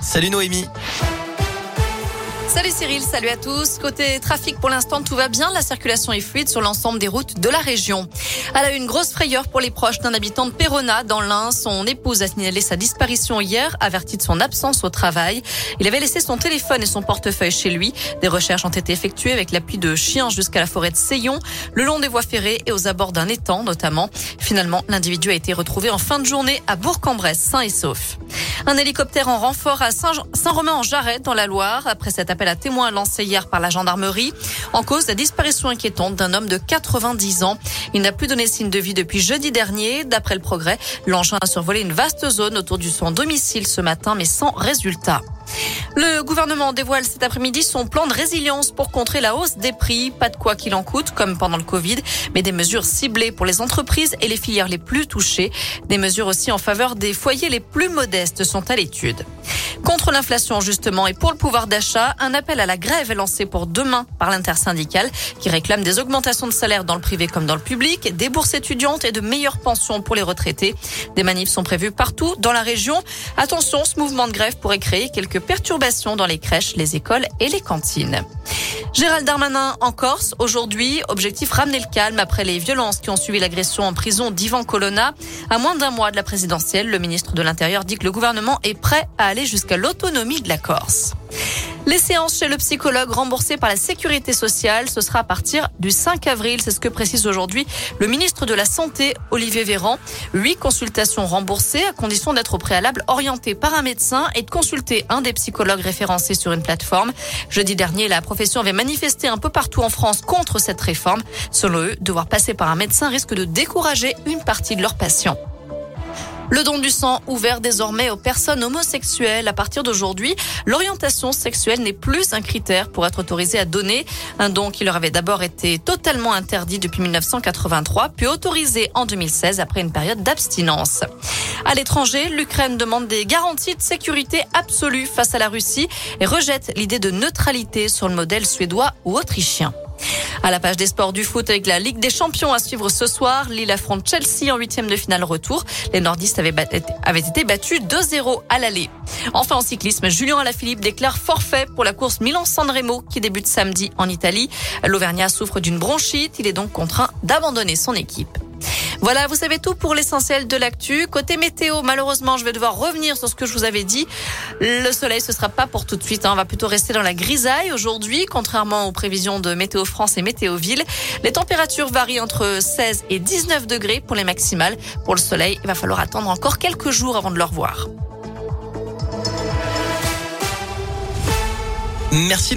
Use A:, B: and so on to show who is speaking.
A: Salut Noémie.
B: Salut Cyril, salut à tous. Côté trafic, pour l'instant, tout va bien. La circulation est fluide sur l'ensemble des routes de la région. Elle a eu une grosse frayeur pour les proches d'un habitant de Perona dans l'Ain. Son épouse a signalé sa disparition hier, avertie de son absence au travail. Il avait laissé son téléphone et son portefeuille chez lui. Des recherches ont été effectuées avec l'appui de chiens jusqu'à la forêt de Seyon, le long des voies ferrées et aux abords d'un étang notamment. Finalement, l'individu a été retrouvé en fin de journée à Bourg-en-Bresse, sain et sauf. Un hélicoptère en renfort à Saint-Romain-en-Jarret dans la Loire après cet appel à témoins lancé hier par la gendarmerie en cause de la disparition inquiétante d'un homme de 90 ans. Il n'a plus donné signe de vie depuis jeudi dernier. D'après le progrès, l'engin a survolé une vaste zone autour du son domicile ce matin mais sans résultat. Le gouvernement dévoile cet après-midi son plan de résilience pour contrer la hausse des prix. Pas de quoi qu'il en coûte, comme pendant le Covid, mais des mesures ciblées pour les entreprises et les filières les plus touchées. Des mesures aussi en faveur des foyers les plus modestes sont à l'étude. Contre l'inflation, justement, et pour le pouvoir d'achat, un appel à la grève est lancé pour demain par l'intersyndicale qui réclame des augmentations de salaire dans le privé comme dans le public, des bourses étudiantes et de meilleures pensions pour les retraités. Des manifs sont prévus partout dans la région. Attention, ce mouvement de grève pourrait créer quelques perturbations dans les crèches, les écoles et les cantines. Gérald Darmanin en Corse aujourd'hui. Objectif ramener le calme après les violences qui ont suivi l'agression en prison d'Ivan Colonna. À moins d'un mois de la présidentielle, le ministre de l'Intérieur dit que le gouvernement est prêt à aller jusqu'à l'autonomie de la Corse. Les séances chez le psychologue remboursées par la sécurité sociale, ce sera à partir du 5 avril. C'est ce que précise aujourd'hui le ministre de la Santé, Olivier Véran. Huit consultations remboursées à condition d'être au préalable orienté par un médecin et de consulter un des psychologues référencés sur une plateforme. Jeudi dernier, la profession avait manifesté un peu partout en France contre cette réforme. Selon eux, devoir passer par un médecin risque de décourager une partie de leurs patients. Le don du sang ouvert désormais aux personnes homosexuelles. À partir d'aujourd'hui, l'orientation sexuelle n'est plus un critère pour être autorisé à donner. Un don qui leur avait d'abord été totalement interdit depuis 1983, puis autorisé en 2016 après une période d'abstinence. À l'étranger, l'Ukraine demande des garanties de sécurité absolue face à la Russie et rejette l'idée de neutralité sur le modèle suédois ou autrichien. À la page des sports du foot avec la Ligue des Champions à suivre ce soir. Lille affronte Chelsea en huitième de finale retour. Les nordistes avaient, été battus 2-0 à l'aller. Enfin en cyclisme, Julien Alaphilippe déclare forfait pour la course Milan-San Remo qui débute samedi en Italie. L'Auvergnat souffre d'une bronchite. Il est donc contraint d'abandonner son équipe. Voilà, vous savez tout pour l'essentiel de l'actu. Côté météo, malheureusement, je vais devoir revenir sur ce que je vous avais dit. Le soleil, ce sera pas pour tout de suite. Hein. On va plutôt rester dans la grisaille aujourd'hui, contrairement aux prévisions de Météo France et Météo Ville. Les températures varient entre 16 et 19 degrés pour les maximales. Pour le soleil, il va falloir attendre encore quelques jours avant de le revoir.
A: Merci